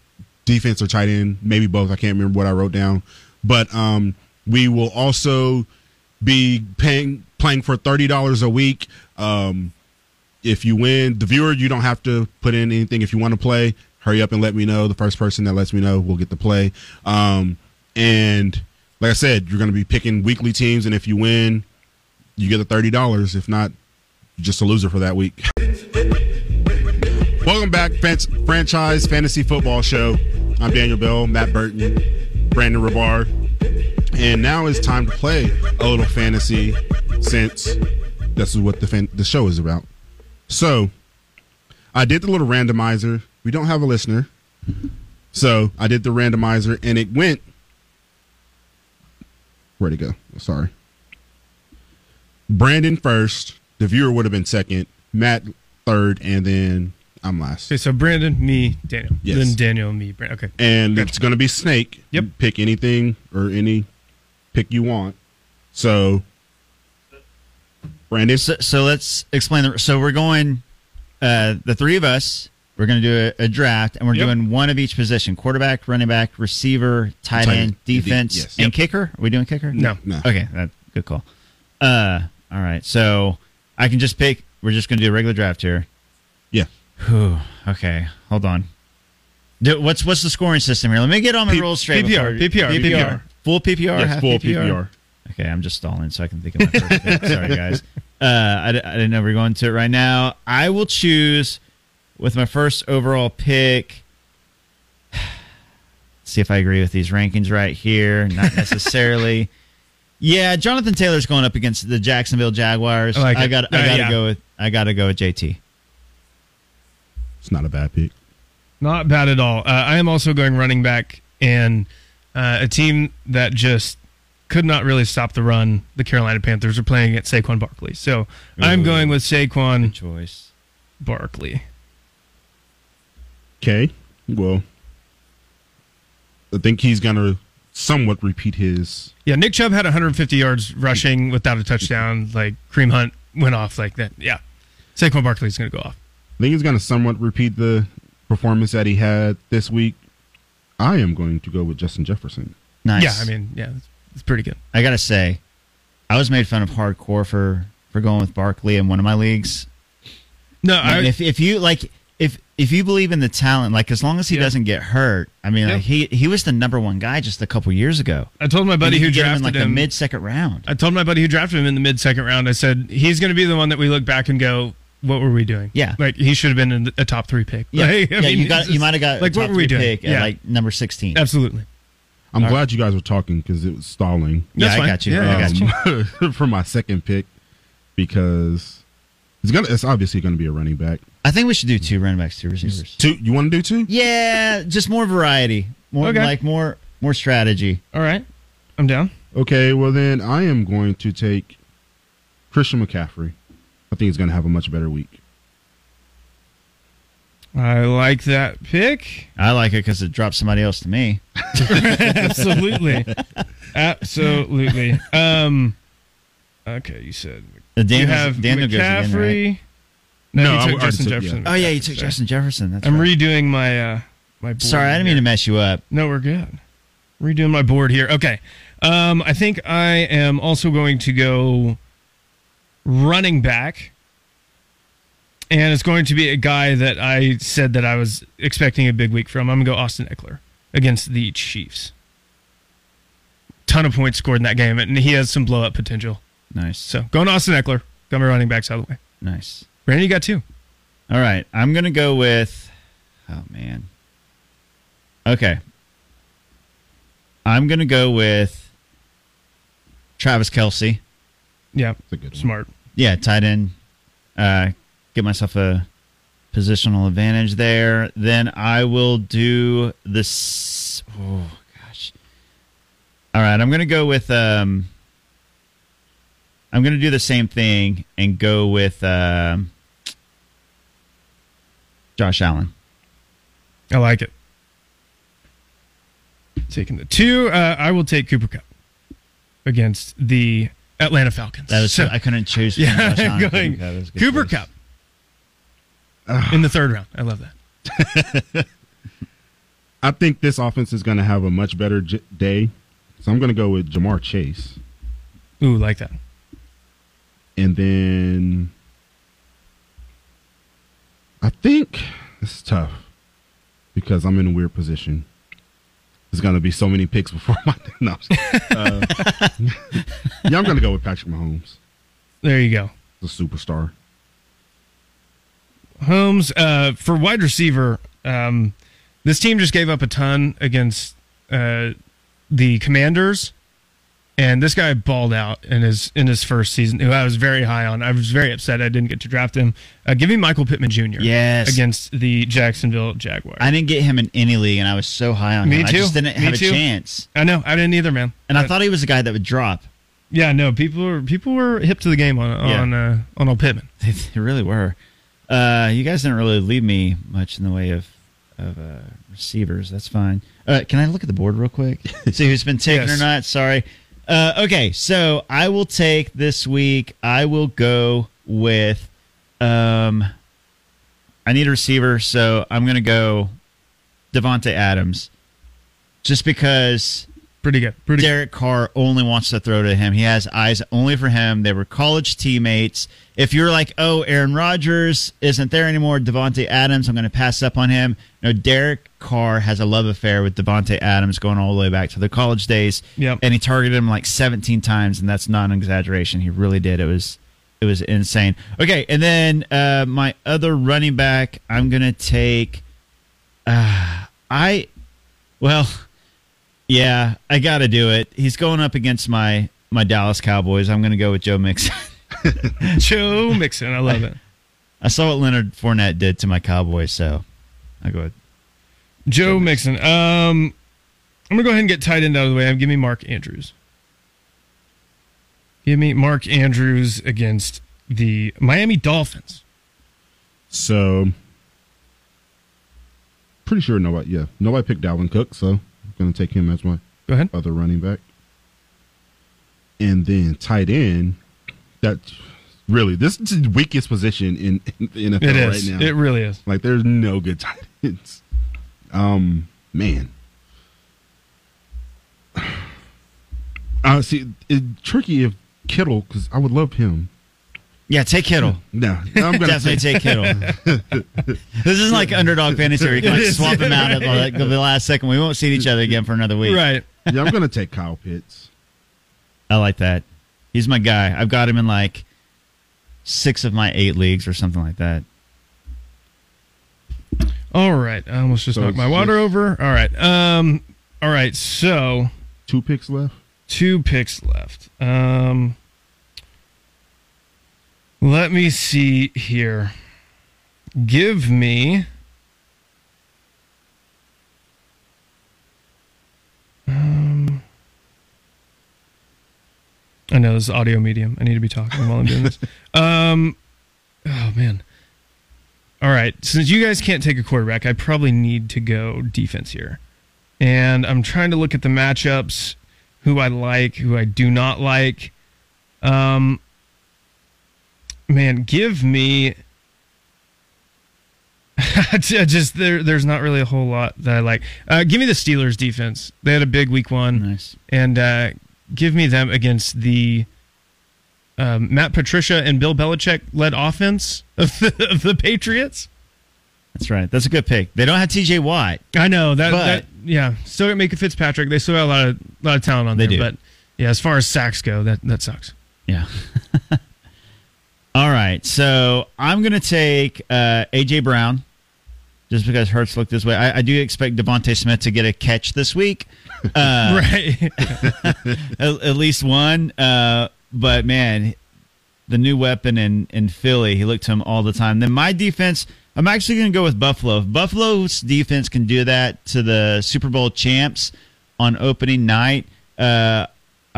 defense or tight end. Maybe both. I can't remember what I wrote down. But um, we will also be paying playing for thirty dollars a week. Um, if you win, the viewer, you don't have to put in anything. If you want to play, hurry up and let me know. The first person that lets me know will get to play. Um, and like I said, you're going to be picking weekly teams, and if you win, you get the thirty dollars. If not, you're just a loser for that week. Welcome back, franchise fantasy football show. I'm Daniel Bell, Matt Burton, Brandon Rahbar, and now it's time to play a little fantasy since this is what the fan- the show is about. So, I did the little randomizer. We don't have a listener, so I did the randomizer, and it went. Where'd it go? Oh, sorry. Brandon first. The viewer would have been second. Matt third, and then I'm last. Okay, so Brandon, me, Daniel. Yes. Then Daniel, me, Brandon. Okay. and it's going to be snake. Yep. You pick anything or any pick you want. So, Brandon, So, so let's explain. The, so we're going, uh, the three of us. We're going to do a, a draft, and we're Yep. doing one of each position: quarterback, running back, receiver, tight, Tight end, end, defense, de- yes. and Yep. kicker. Are we doing kicker? No. no. Okay, that, good call. Uh, all right. So I can just pick. We're just going to do a regular draft here. Yeah. Whew, okay, hold on. What's what's the scoring system here? Let me get on my P- rules straight. PPR, before- PPR, PPR. full PPR, Yes, full PPR. PPR. Okay, I'm just stalling so I can think of my first pick. Sorry, guys. Uh, I, I didn't know we were going to it right now. I will choose with my first overall pick. See if I agree with these rankings right here. Not necessarily. yeah, Jonathan Taylor's going up against the Jacksonville Jaguars. I like I got. I Uh, got to yeah. go with. I got to go with JT. It's not a bad pick. Not bad at all. Uh, I am also going running back and uh, a team that just could not really stop the run. The Carolina Panthers are playing at Saquon Barkley. So I'm going with Saquon Choice. Barkley. Okay. Well, I think he's going to somewhat repeat his. Yeah, Nick Chubb had 150 yards rushing without a touchdown. Like Kareem Hunt went off like that. Yeah, Saquon Barkley is going to go off. I think he's going to somewhat repeat the performance that he had this week. I am going to go with Justin Jefferson. Nice. Yeah, I mean, yeah, it's, it's pretty good. I gotta say, I was made fun of hardcore for for going with Barkley in one of my leagues. No, Like, I, if if you like if if you believe in the talent, like as long as he Yeah. doesn't get hurt, I mean, Yeah. like he he was the number one guy just a couple years ago. I told my buddy who drafted him in like him. the mid second round. I told my buddy who drafted him in the mid second round. I said he's going to be the one that we look back and go, "What were we doing?" Yeah. like he should have been in a top three pick. Yeah, Like, I yeah, mean, you got it's you might have got like a what were we three doing? pick at Yeah, like number sixteen. absolutely. I'm All glad you guys were talking because it was stalling Yeah, That's I got you. Yeah, I got you. um, for my second pick because it's gonna. It's obviously going to be a running back. I think we should do two running backs, two receivers. Two. You want to do two? Yeah, just more variety, more Okay. like more more strategy. All right, I'm down. Okay. Well, then I am going to take Christian McCaffrey. I think he's going to have a much better week. I like that pick. I like it because it drops somebody else to me. Absolutely, absolutely. Um, okay, you said The you have Daniel goes again, right? McCaffrey. No, No, you I took already Justin took- Jefferson. yeah. Oh yeah, you took Sorry. Justin Jefferson. That's I'm right. redoing my uh my. Board Sorry, I didn't mean to mess you up. No, we're good. Redoing my board here. Okay. Um, I think I am also going to go running back. And it's going to be a guy that I said that I was expecting a big week from. I'm going to go Austin Ekeler against the Chiefs. Ton of points scored in that game, and he has some blow up potential. Nice, So going Austin Ekeler. Got my running backs out of the way. nice. Brandon, you got two. All right, I'm gonna go with. Oh man. Okay. I'm gonna go with Travis Kelce. Yeah, That's a good one. smart. Yeah, tight end. Uh, get myself a positional advantage there. Then I will do this. Oh gosh. All right, I'm gonna go with. Um, I'm gonna do the same thing and go with um, Josh Allen. I like it. Taking the two, uh, I will take Cooper Kupp against the Atlanta Falcons. That was So- I couldn't choose. between yeah, Josh Allen going Cooper Kupp. That was Cooper choice. Kupp in the third round. I love that. I think this offense is going to have a much better j- day. So I'm going to go with Ja'Marr Chase. Ooh, like that. And then I think this is tough because I'm in a weird position. There's going to be so many picks before my. No. Uh, yeah, I'm going to go with Patrick Mahomes, There you go. the superstar. Holmes uh, for wide receiver. Um, this team just gave up a ton against uh, the Commanders, and this guy balled out in his in his first season. Who I was very high on. I was very upset I didn't get to draft him. Uh, give me Michael Pittman Jr. Yes. against the Jacksonville Jaguars. I didn't get him in any league, and I was so high on Me him. I too. just didn't Me have too. a chance. I know I didn't either, man. And I But- thought he was a guy that would drop. yeah, no, people were people were hip to the game on Yeah. on uh, on old Pittman. They, they really were. Uh, you guys didn't really leave me much in the way of of uh, receivers. That's fine. Uh, can I look at the board real quick? See who's been taken Yes. or not? Sorry. Uh, okay, so I will take this week. I will go with. Um, I need a receiver, so I'm going to go Davante Adams, just because Pretty good. Pretty good. Derek Carr only wants to throw to him. He has eyes only for him. They were college teammates. If you're like, oh, Aaron Rodgers isn't there anymore, Davante Adams, I'm going to pass up on him. No, Derek Carr has a love affair with Davante Adams going all the way back to the college days. Yep. And he targeted him like 17 times, and that's not an exaggeration. He really did. It was it was insane. Okay, and then uh, my other running back, I'm going to take. Uh, I, well. Yeah, I got to do it. He's going up against my my Dallas Cowboys. I'm going to go with Joe Mixon. Joe Mixon. I love it. I saw what Leonard Fournette did to my Cowboys, so I go with Joe Mixon. Um, I'm gonna go ahead and get tight end out of the way. I'm give me Mark Andrews. Give me Mark Andrews against the Miami Dolphins. So, pretty sure nobody, yeah, nobody picked Dalvin Cook, so I'm going to take him as my Go ahead. other running back. And then tight end, that really, this is the weakest position in, in the NFL It is. right now. It really is. like, there's no good tight ends. Um, man. Uh, see, it's tricky if Kittle, because I would love him. Yeah. Take Kittle. No, I'm going to Definitely take Kittle. this isn't like underdog fantasy where you can like swap him out at like, the last second. We won't see each other again for another week. Right. yeah, I'm going to take Kyle Pitts. I like that. He's my guy. I've got him in like six of my eight leagues or something like that. All right. I almost just So knocked my water just- over. All right. Um. All right. So Two picks left. two picks left. Um. Let me see here. Give me. Um, I know this is audio medium. I need to be talking while I'm doing this. Um, oh man. All right. Since you guys can't take a quarterback, I probably need to go defense here. And I'm trying to look at the matchups, who I like, who I do not like. Um, man, give me. just there. There's not really a whole lot that I like. Uh, give me the Steelers defense. They had a big week one, Nice. and uh, give me them against the um, Matt Patricia and Bill Belichick led offense of the, of the Patriots. That's right. That's a good pick. They don't have TJ Watt. I know that. But- that yeah, still got Minkah Fitzpatrick. They still got a lot of lot of talent on They there. do. But yeah, as far as sacks go, that that sucks. Yeah. All right, so I'm going to take uh, AJ Brown, just because Hurts looked this way. I, I do expect DeVonta Smith to get a catch this week, uh, right. at, at least one. Uh, but man, the new weapon in in Philly, he looked to him all the time. Then my defense, I'm actually going to go with Buffalo. If Buffalo's defense can do that to the Super Bowl champs on opening night. Uh,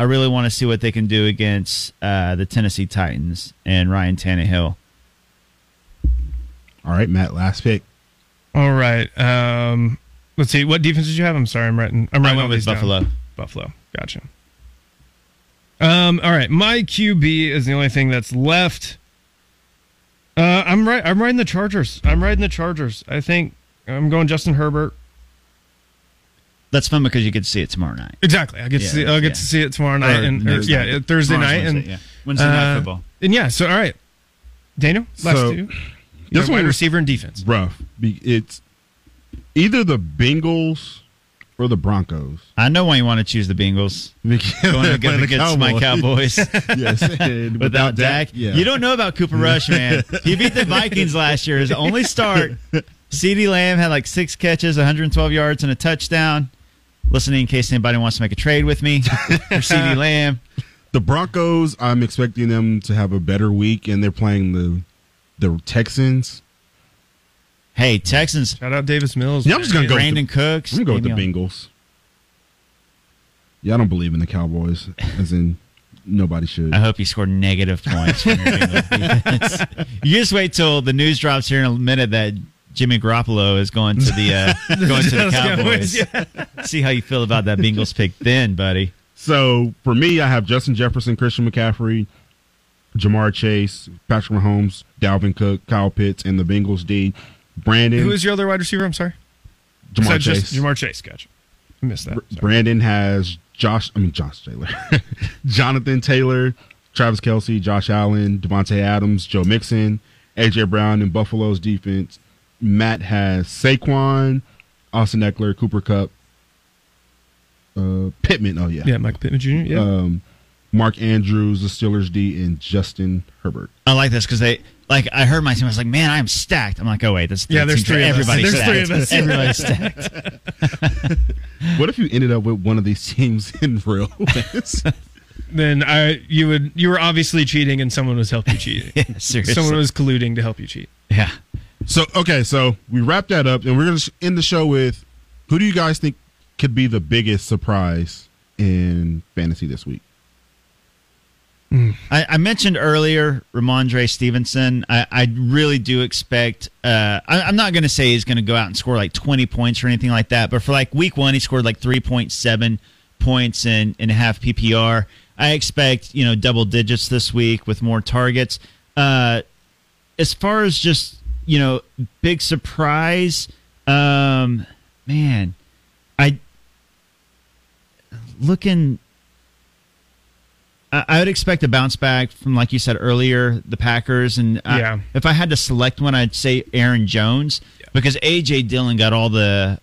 I really want to see what they can do against uh, the Tennessee Titans and Ryan Tannehill. All right, Matt, last pick. All right. Um, let's see. What defense did you have? I'm sorry. I'm writing. I'm I went all with these down. Buffalo. Buffalo. Gotcha. Um. All right. My QB is the only thing that's left. Uh, I'm right. I'm riding the Chargers. I'm riding the Chargers. I think I'm going Justin Herbert. That's fun because you get to see it tomorrow night. Exactly. I get Yeah, to see. I'll get yeah. to see it tomorrow night Or and or, Thursday. yeah, Thursday Tomorrow's night and Wednesday, yeah. Wednesday night uh, football. And yeah. So all right, Daniel, last So, two. this This one wide receiver and defense. Rough. It's either the Bengals or the Broncos. I know why you want to choose the Bengals. Going They're up playing the against my Cowboys. yes, and Without Dak, yeah. you don't know about Cooper Rush, man. He beat the Vikings last year. His only start. CeeDee Lamb had like six catches, 112 yards, and a touchdown. Listening in case anybody wants to make a trade with me for CeeDee Lamb. the Broncos. I'm expecting them to have a better week, and they're playing the the Texans. Hey, Texans. Shout out Davis Mills. Yeah, I'm just gonna go with Brandin Cooks. I'm gonna go with the Bengals. Yeah, I don't believe in the Cowboys, as in nobody should. I hope you scored negative points from your Bengals. You just wait till the news drops here in a minute that Jimmy Garoppolo is going to the uh, going to the Cowboys. Cowboys, See how you feel about that Bengals pick then, buddy. So for me, I have Justin Jefferson, Christian McCaffrey, Ja'Marr Chase, Patrick Mahomes, Dalvin Cook, Kyle Pitts, and the Bengals D. Brandon, Who is your other wide receiver? I'm sorry. Ja'Marr Chase. just Ja'Marr Chase. Gotcha. I missed that. Sorry. Brandon has Josh. I mean Josh Taylor, Jonathan Taylor, Travis Kelce, Josh Allen, Davante Adams, Joe Mixon, AJ Brown, and Buffalo's defense. Matt has Saquon, Austin Ekeler, Cooper Kupp, uh, Pittman. Oh yeah, Yeah, Michael Pittman Jr. Yeah. Um, Mark Andrews, the Steelers D, and Justin Herbert. I like this because they like. I heard my team. I was like, "Man, I am stacked." I'm like, "Oh wait, that's Yeah, there's three of us. everybody's There's three stacked. of us. Everybody's stacked." What if you ended up with one of these teams in real? wins? then I you would you were obviously cheating and someone was helping you cheat. Yeah, seriously. someone was colluding to help you cheat. yeah. So okay, so we wrap that up, and we're gonna end the show with who do you guys think could be the biggest surprise in fantasy this week? I, I mentioned earlier Rhamondre Stevenson. I, I really do expect. Uh, I, I'm not going to say he's going to go out and score like 20 points or anything like that, but for like week one, he scored like 3.7 points in in half PPR. I expect you know double digits this week with more targets. Uh, as far as just you know big surprise, um, man, I looking I I would expect a bounce back from, like you said earlier, the Packers. And I- Yeah. if I had to select one, I'd say Aaron Jones because AJ Dillon got all the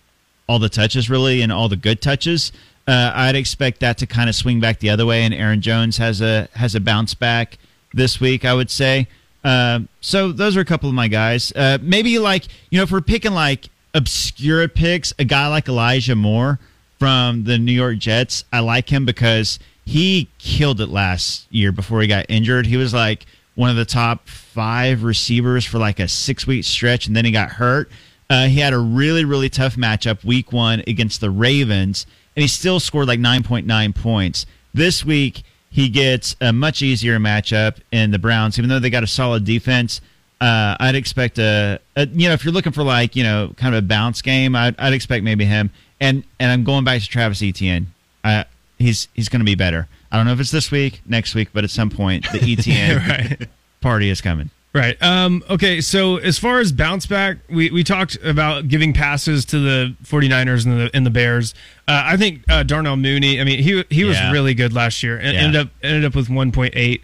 all the touches really and all the good touches. Uh, I'd expect that to kind of swing back the other way, and Aaron Jones has a has a bounce back this week. I would say. Uh, so those are a couple of my guys. Uh, maybe like you know, if we're picking like obscure picks, a guy like Elijah Moore from the New York Jets, I like him because he killed it last year before he got injured. He was like one of the top five receivers for like a six week stretch, and then he got hurt. Uh, he had a really, really tough matchup week one against the Ravens, and he still scored like 9.9 points. This week, he gets a much easier matchup in the Browns, even though they got a solid defense. Uh, I'd expect a, a, you know, if you're looking for like, you know, kind of a bounce game, I'd, I'd expect maybe him. And and I'm going back to Travis Etienne. Uh, he's he's going to be better. I don't know if it's this week, next week, but at some point the Etienne right. party is coming. Right. Um, okay. So as far as bounce back, we, we talked about giving passes to the 49ers and the and the Bears. Uh, I think uh, Darnell Mooney. I mean, he he was Yeah. really good last year and Yeah. ended up ended up with 1.8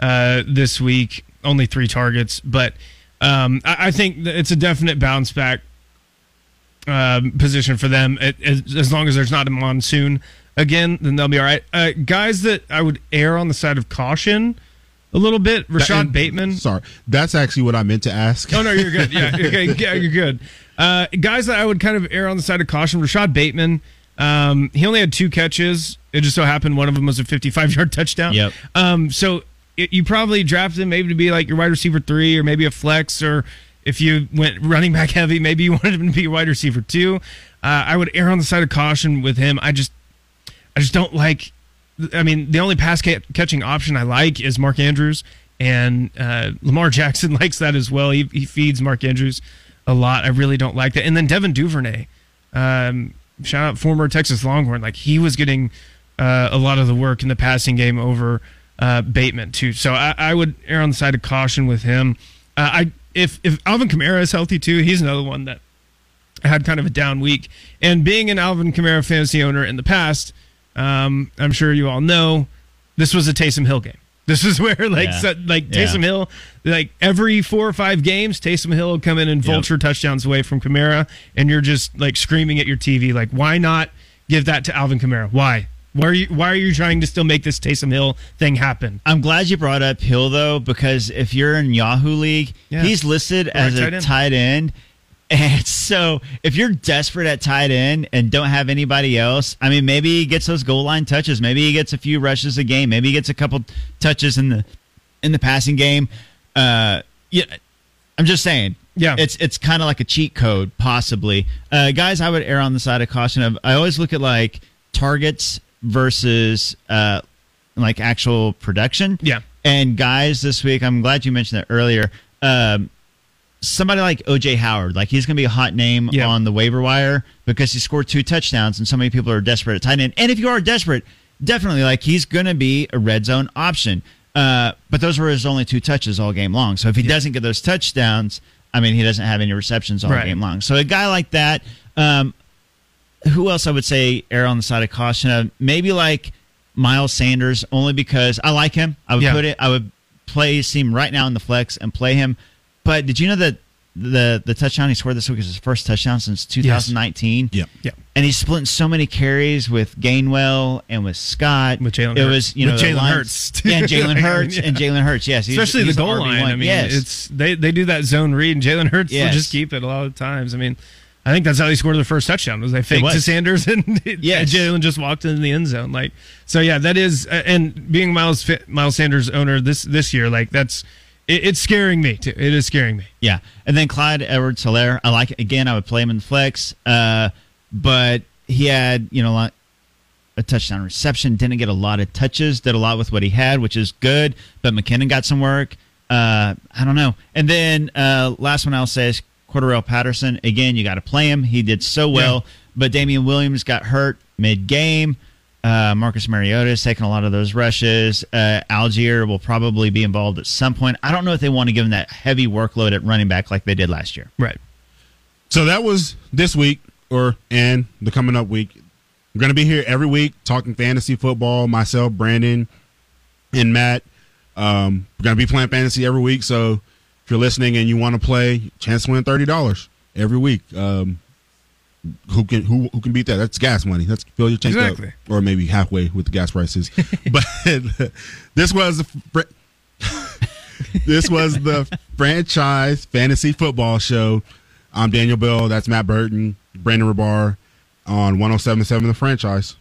uh, this week. Only three targets, but um, I, I think it's a definite bounce back um, position for them. It, as, as long as there's not a monsoon again, then they'll be all right. Uh, guys that I would err on the side of caution a little bit. Rashod And- Bateman. Sorry, that's actually what I meant to ask. Oh no, you're good. Yeah, you're good. Yeah, you're good. Uh, guys that I would kind of err on the side of caution. Rashod Bateman. Um, he only had two catches. It just so happened one of them was a 55 yard touchdown. Yep. Um, so it, you probably drafted him maybe to be like your wide receiver three, or maybe a flex, or if you went running back heavy, maybe you wanted him to be your wide receiver two. Uh, I would err on the side of caution with him. I just, I just don't like. I mean, the only pass ca- catching option I like is Mark Andrews, and uh, Lamar Jackson likes that as well. He, he feeds Mark Andrews a lot. I really don't like that. And then Devin Duvernay, um, shout out former Texas Longhorn, like he was getting uh, a lot of the work in the passing game over uh, Bateman too. So I, I would err on the side of caution with him. Uh, I if if Alvin Kamara is healthy too, he's another one that had kind of a down week. And being an Alvin Kamara fantasy owner in the past, um, I'm sure you all know this was a Taysom Hill game. This is where like Yeah. so, like Yeah. Taysom Hill, like every four or five games, Taysom Hill will come in and vulture touchdowns away from Kamara, and you're just like screaming at your TV, like, why not give that to Alvin Kamara? Why? Why are you Why are you trying to still make this Taysom Hill thing happen? I'm glad you brought up Hill though, because if you're in Yahoo League, Yeah. he's listed as tight a end. tight end. And so if you're desperate at tight end and don't have anybody else, I mean, maybe he gets those goal line touches. Maybe he gets a few rushes a game. Maybe he gets a couple touches in the in the passing game. Uh, yeah, I'm just saying. Yeah. it's it's kind of like a cheat code, possibly. Uh, guys, I would err on the side of caution. Of I always look at like targets versus uh, like actual production. Yeah. And guys, this week, I'm glad you mentioned that earlier. Um, somebody like OJ Howard, like he's going to be a hot name Yeah. on the waiver wire because he scored two touchdowns, and so many people are desperate at tight end. And if you are desperate, definitely like he's going to be a red zone option. Uh, but those were his only two touches all game long. So if he doesn't get those touchdowns, I mean, he doesn't have any receptions all Right. game long. So a guy like that, um, who else I would say err on the side of caution? Uh, maybe like Miles Sanders, only because I like him. I would Yeah. put it. I would play him right now in the flex and play him. But did you know that the the touchdown he scored this week is his first touchdown since 2019? Yep. Yeah. And he's splitting so many carries with Gainwell and with Scott. With Jalen It was you know With Jalen Hurts. Yeah, and Jalen Hurts yeah. and Jalen Hurts. Yes, he's- Especially he's the goal RB1. line. I mean, yes. it's they they do that zone read, and Jalen Hurts Yes. will just keep it a lot of times. I mean, I think that's how they scored the first touchdown. Was they faked was. to Sanders and Yes. Jalen just walked into the end zone. Like so, yeah, that is. uh, And being Miles Miles Sanders owner this this year, like that's it, it's scaring me. Too. It is scaring me. Yeah, and then Clyde Edwards Helaire. I like it. again. I would play him in the flex, uh, but he had you know a touchdown reception. Didn't get a lot of touches. Did a lot with what he had, which is good. But McKinnon got some work. Uh, I don't know. And then uh, last one I'll say is Cordarrelle Patterson. Again, you got to play him. He did so well, but Damien Williams got hurt mid game. Uh, Marcus Mariota is taking a lot of those rushes. Uh, Allgeier will probably be involved at some point. I don't know if they want to give him that heavy workload at running back like they did last year. Right. So that was this week, or and the coming up week. We're going to be here every week talking fantasy football. Myself, Brandon, and Matt. Um, we're going to be playing fantasy every week. So if you're listening and you want to play, chance to win thirty dollars every week. Um, who can who who can beat that? That's gas money. That's fill your tank Exactly. up, or maybe halfway with the gas prices. but this was the. fr- this was the franchise fantasy football show. I'm Daniel Bell. That's Matt Burton, Brandon Rahbar on 1077 The Franchise.